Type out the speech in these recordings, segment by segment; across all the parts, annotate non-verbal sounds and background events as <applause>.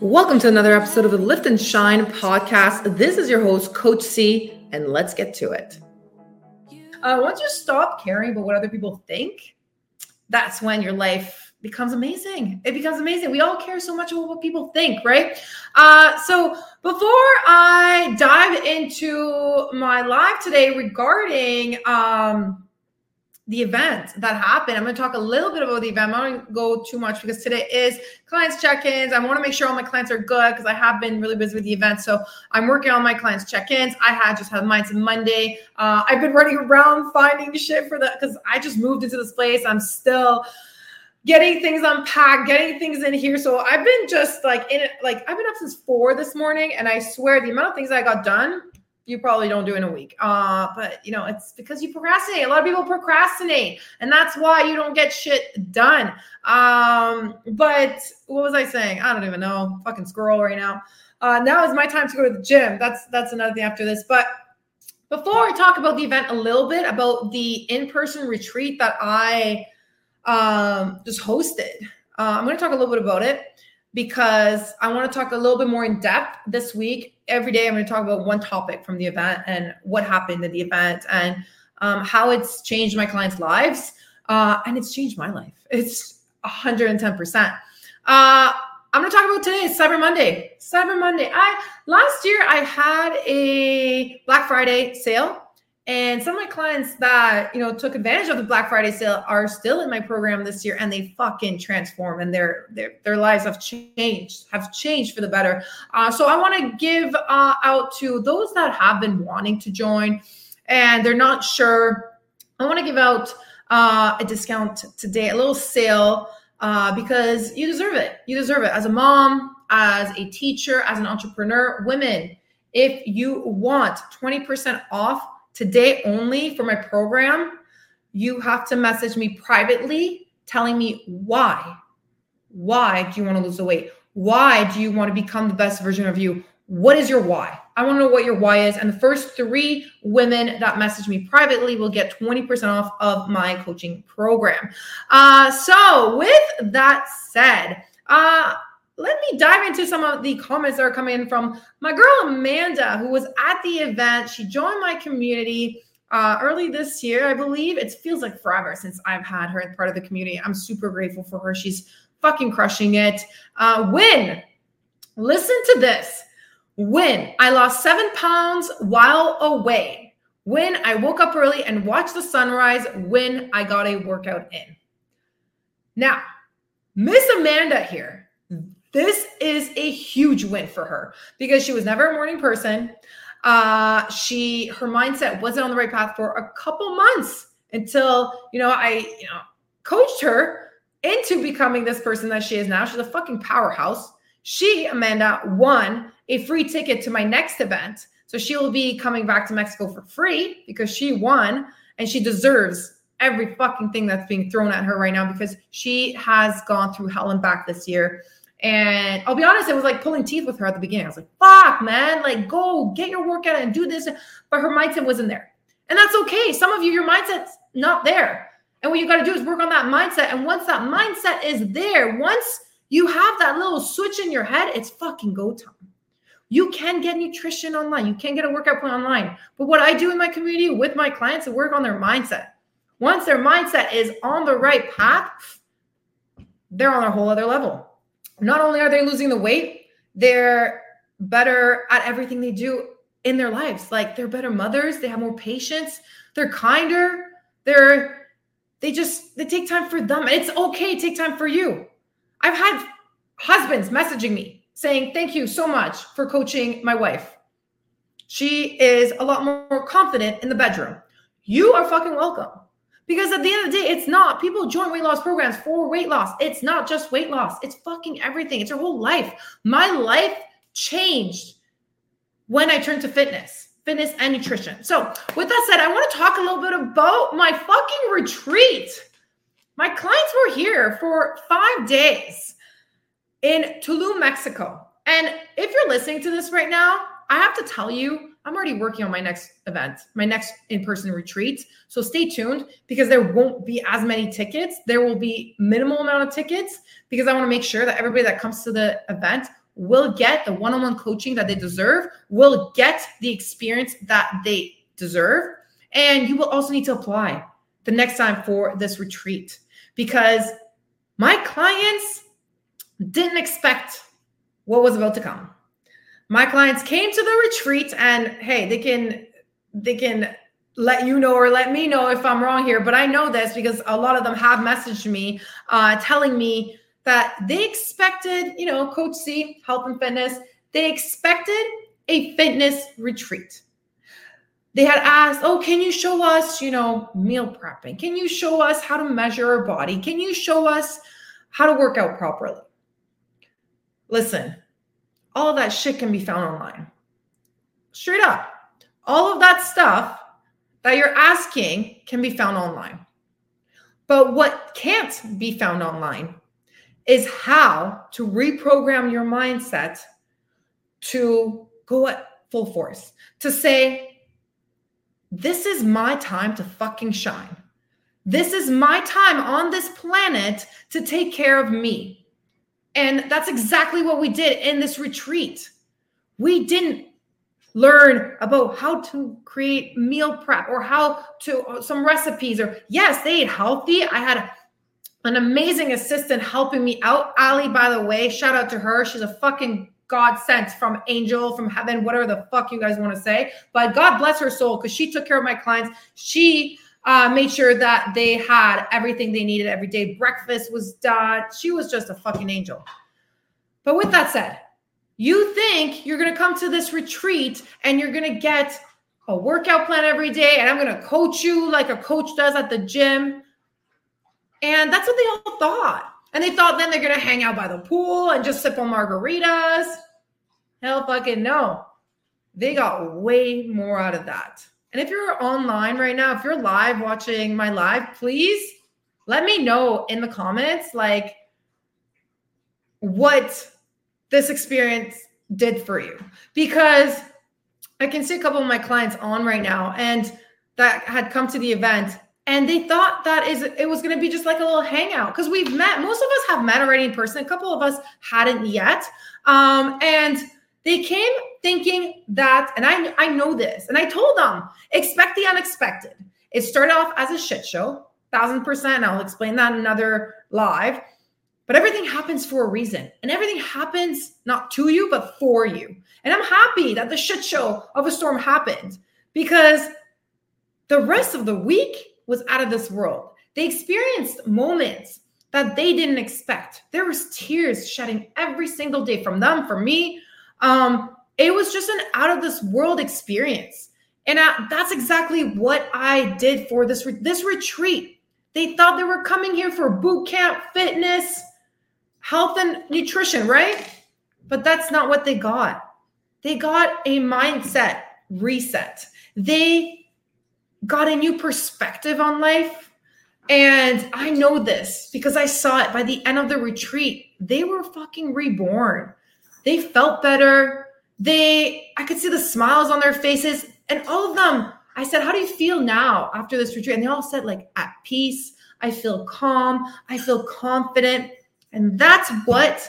Welcome to another episode of the Lift and Shine podcast. This is your host, Coach C, and let's get to it. Uh, once you stop caring about what other people think, that's when your life becomes amazing. It becomes amazing. We all care so much about what people think, right? Uh, so before I dive into my live today regarding um, the event that happened. I'm going to talk a little bit about the event. I'm not go too much because today is clients check-ins. I want to make sure all my clients are good because I have been really busy with the event. So I'm working on my clients check-ins. I had just had mine on Monday. Uh, I've been running around finding shit for that because I just moved into this place. I'm still getting things unpacked, getting things in here. So I've been just like in it, like I've been up since four this morning, and I swear the amount of things I got done you probably don't do in a week. Uh, but you know, it's because you procrastinate. A lot of people procrastinate, and that's why you don't get shit done. Um, but what was I saying? I don't even know. Fucking scroll right now. Uh, now is my time to go to the gym. That's that's another thing after this. But before I talk about the event a little bit about the in-person retreat that I um, just hosted, uh, I'm going to talk a little bit about it because I want to talk a little bit more in depth this week every day I'm going to talk about one topic from the event and what happened at the event and um, how it's changed my clients' lives. Uh, and it's changed my life. It's 110%. Uh, I'm going to talk about today, Cyber Monday. Cyber Monday. I last year I had a Black Friday sale and some of my clients that you know took advantage of the Black Friday sale are still in my program this year, and they fucking transform, and their their their lives have changed, have changed for the better. Uh, so I want to give uh, out to those that have been wanting to join, and they're not sure. I want to give out uh, a discount today, a little sale, uh, because you deserve it. You deserve it as a mom, as a teacher, as an entrepreneur. Women, if you want twenty percent off today only for my program, you have to message me privately telling me why. Why do you want to lose the weight? Why do you want to become the best version of you? What is your why? I want to know what your why is. And the first three women that message me privately will get 20% off of my coaching program. Uh, so, with that said, uh, let me dive into some of the comments that are coming in from my girl Amanda, who was at the event. She joined my community uh, early this year, I believe. It feels like forever since I've had her as part of the community. I'm super grateful for her. She's fucking crushing it. Uh, when, listen to this. When I lost seven pounds while away, when I woke up early and watched the sunrise, when I got a workout in. Now, Miss Amanda here this is a huge win for her because she was never a morning person. Uh, she her mindset wasn't on the right path for a couple months until you know I you know coached her into becoming this person that she is now. She's a fucking powerhouse. She Amanda won a free ticket to my next event, so she will be coming back to Mexico for free because she won and she deserves every fucking thing that's being thrown at her right now because she has gone through hell and back this year and I'll be honest, it was like pulling teeth with her at the beginning. I was like, fuck, man, like go get your workout and do this. But her mindset wasn't there. And that's okay. Some of you, your mindset's not there. And what you got to do is work on that mindset. And once that mindset is there, once you have that little switch in your head, it's fucking go time. You can get nutrition online. You can get a workout plan online. But what I do in my community with my clients is work on their mindset. Once their mindset is on the right path, they're on a whole other level not only are they losing the weight, they're better at everything they do in their lives. Like they're better mothers, they have more patience, they're kinder, they're they just they take time for them. And it's okay to take time for you. I've had husbands messaging me saying, "Thank you so much for coaching my wife. She is a lot more confident in the bedroom." You are fucking welcome. Because at the end of the day, it's not. People join weight loss programs for weight loss. It's not just weight loss, it's fucking everything. It's your whole life. My life changed when I turned to fitness, fitness and nutrition. So, with that said, I want to talk a little bit about my fucking retreat. My clients were here for five days in Tulum, Mexico. And if you're listening to this right now, I have to tell you, I'm already working on my next event, my next in person retreat. So stay tuned because there won't be as many tickets. There will be minimal amount of tickets because I want to make sure that everybody that comes to the event will get the one on one coaching that they deserve, will get the experience that they deserve. And you will also need to apply the next time for this retreat because my clients didn't expect what was about to come. My clients came to the retreat and hey, they can they can let you know or let me know if I'm wrong here, but I know this because a lot of them have messaged me uh, telling me that they expected, you know, Coach C, health and fitness, they expected a fitness retreat. They had asked, Oh, can you show us, you know, meal prepping? Can you show us how to measure our body? Can you show us how to work out properly? Listen, all that shit can be found online. Straight up. All of that stuff that you're asking can be found online. But what can't be found online is how to reprogram your mindset to go at full force, to say, this is my time to fucking shine. This is my time on this planet to take care of me. And that's exactly what we did in this retreat. We didn't learn about how to create meal prep or how to uh, some recipes or yes, they ate healthy. I had an amazing assistant helping me out. Ali, by the way, shout out to her. She's a fucking God sent from angel, from heaven, whatever the fuck you guys want to say. But God bless her soul because she took care of my clients. She uh, made sure that they had everything they needed every day. Breakfast was done. She was just a fucking angel. But with that said, you think you're going to come to this retreat and you're going to get a workout plan every day and I'm going to coach you like a coach does at the gym and that's what they all thought. And they thought then they're going to hang out by the pool and just sip on margaritas. Hell fucking no. They got way more out of that. And if you're online right now, if you're live watching my live, please let me know in the comments like what this experience did for you. Because I can see a couple of my clients on right now and that had come to the event and they thought that is it was going to be just like a little hangout. Because we've met most of us have met already in person. A couple of us hadn't yet. Um, and they came thinking that and I, I know this and i told them expect the unexpected it started off as a shit show thousand percent i'll explain that in another live but everything happens for a reason and everything happens not to you but for you and i'm happy that the shit show of a storm happened because the rest of the week was out of this world. They experienced moments that they didn't expect. There was tears shedding every single day from them, from me. Um, it was just an out of this world experience. And I, that's exactly what I did for this re- this retreat. They thought they were coming here for boot camp, fitness, health and nutrition, right? But that's not what they got. They got a mindset reset. They got a new perspective on life. And I know this because I saw it by the end of the retreat. They were fucking reborn. They felt better. They, I could see the smiles on their faces. And all of them, I said, How do you feel now after this retreat? And they all said, like, at peace. I feel calm. I feel confident. And that's what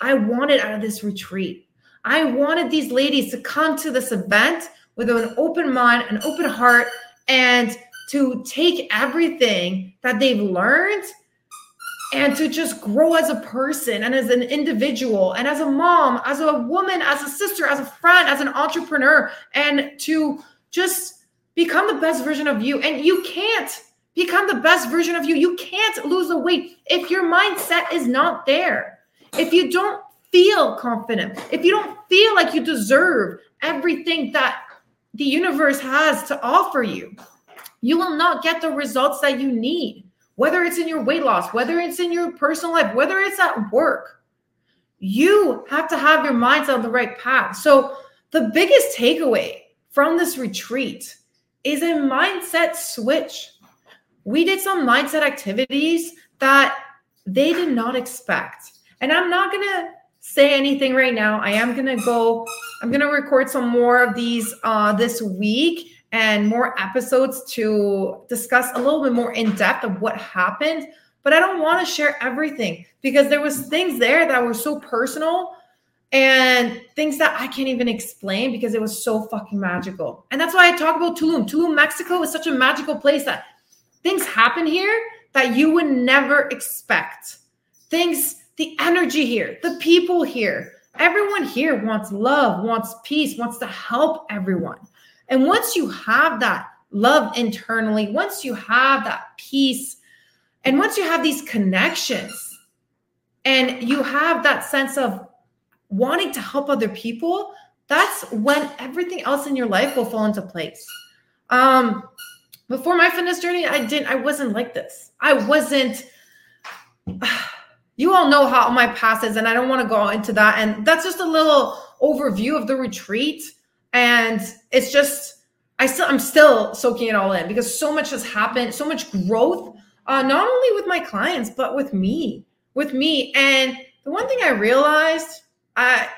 I wanted out of this retreat. I wanted these ladies to come to this event with an open mind, an open heart, and to take everything that they've learned and to just grow as a person and as an individual and as a mom, as a woman, as a sister, as a friend, as an entrepreneur, and to just become the best version of you. And you can't become the best version of you. You can't lose the weight if your mindset is not there. If you don't feel confident, if you don't feel like you deserve everything that the universe has to offer you. You will not get the results that you need, whether it's in your weight loss, whether it's in your personal life, whether it's at work. You have to have your mindset on the right path. So, the biggest takeaway from this retreat is a mindset switch. We did some mindset activities that they did not expect. And I'm not going to say anything right now. I am going to go, I'm going to record some more of these uh, this week and more episodes to discuss a little bit more in depth of what happened. But I don't want to share everything because there was things there that were so personal and things that I can't even explain because it was so fucking magical. And that's why I talk about Tulum. Tulum, Mexico is such a magical place that things happen here that you would never expect. Things, the energy here, the people here, everyone here wants love, wants peace, wants to help everyone. And once you have that love internally, once you have that peace, and once you have these connections, and you have that sense of wanting to help other people, that's when everything else in your life will fall into place. Um, before my fitness journey, I didn't, I wasn't like this. I wasn't, <sighs> you all know how my past is, and I don't want to go into that. And that's just a little overview of the retreat. And it's just, I still, I'm still soaking it all in because so much has happened, so much growth, uh, not only with my clients, but with me, with me. And the one thing I realized I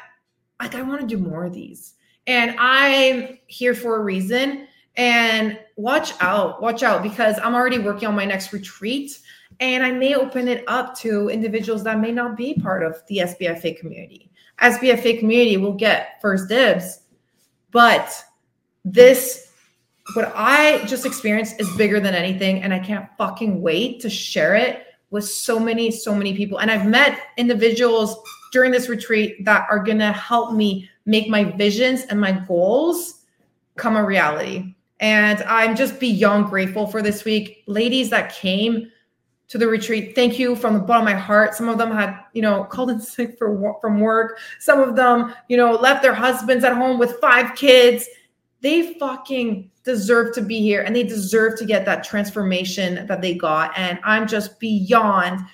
like I want to do more of these. And I'm here for a reason. And watch out, watch out, because I'm already working on my next retreat. And I may open it up to individuals that may not be part of the SBFA community. SBFA community will get first dibs. But this, what I just experienced is bigger than anything. And I can't fucking wait to share it with so many, so many people. And I've met individuals during this retreat that are going to help me make my visions and my goals come a reality. And I'm just beyond grateful for this week. Ladies that came to the retreat, thank you from the bottom of my heart. Some of them had, you know, called in <laughs> sick for from work. Some of them, you know, left their husbands at home with five kids. They fucking deserve to be here and they deserve to get that transformation that they got. And I'm just beyond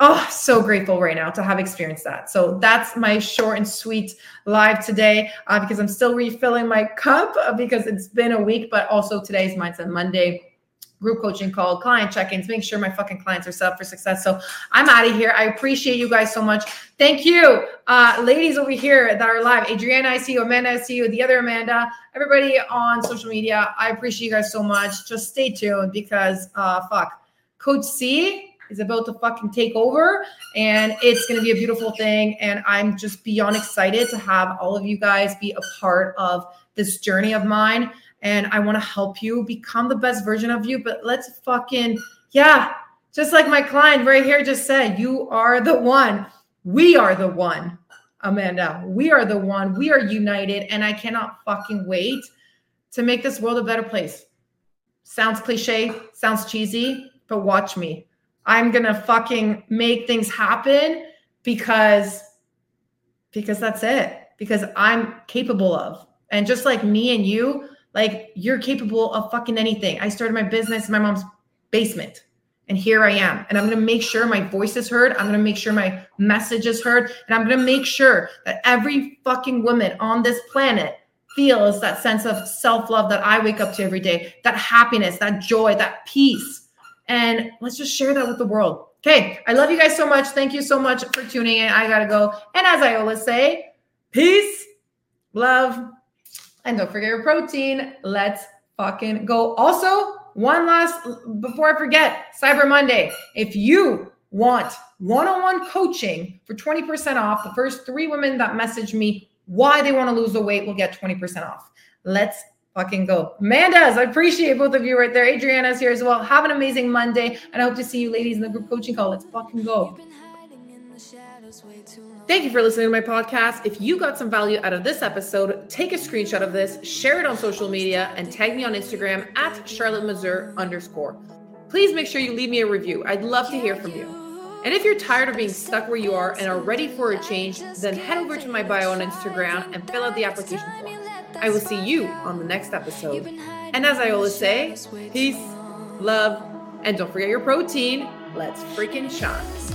Oh, so grateful right now to have experienced that. So that's my short and sweet live today uh, because I'm still refilling my cup uh, because it's been a week, but also today's Mindset Monday group coaching call, client check-ins, make sure my fucking clients are set up for success. So I'm out of here. I appreciate you guys so much. Thank you, uh, ladies over here that are live. Adriana, I see you. Amanda, I see you. The other Amanda, everybody on social media. I appreciate you guys so much. Just stay tuned because uh, fuck, Coach C is about to fucking take over and it's to be a beautiful thing and i'm just beyond excited to have all of you guys be a part of this journey of mine and i want to help you become the best version of you but let's fucking yeah just like my client right here just said you are the one we are the one amanda we are the one we are united and i cannot fucking wait to make this world a better place sounds cliche sounds cheesy but watch me I'm going to fucking make things happen because because that's it. Because I'm capable of. And just like me and you, like you're capable of fucking anything. I started my business in my mom's basement. And here I am. And I'm going to make sure my voice is heard. I'm going to make sure my message is heard. And I'm going to make sure that every fucking woman on this planet feels that sense of self love that I wake up to every day, that happiness, that joy, that peace and let's just share that with the world. Okay. I love you guys so much. Thank you so much for tuning in. I got to go. And as I always say, peace, love, and don't forget your protein. Let's fucking go. Also, one last before I forget Cyber Monday. If you want one on one coaching for 20% off, the first three women that message me why they want to lose the weight will get 20% off. Let's fucking go. Amanda's, I appreciate both of you right there. Adriana's here as well. Have an amazing Monday. And I hope to see you ladies in the group coaching call. Let's fucking go. Thank you for listening to my podcast. If you got some value out of this episode, take a screenshot of this, share it on social media, and tag me on Instagram at Charlotte Mazur underscore. Please make sure you leave me a review. I'd love to hear from you. And if you're tired of being stuck where you are and are ready for a change, then head over to my bio on Instagram and fill out the application form. I will see you on the next episode. And as I always say, peace, love, and don't forget your protein. Let's freaking shine.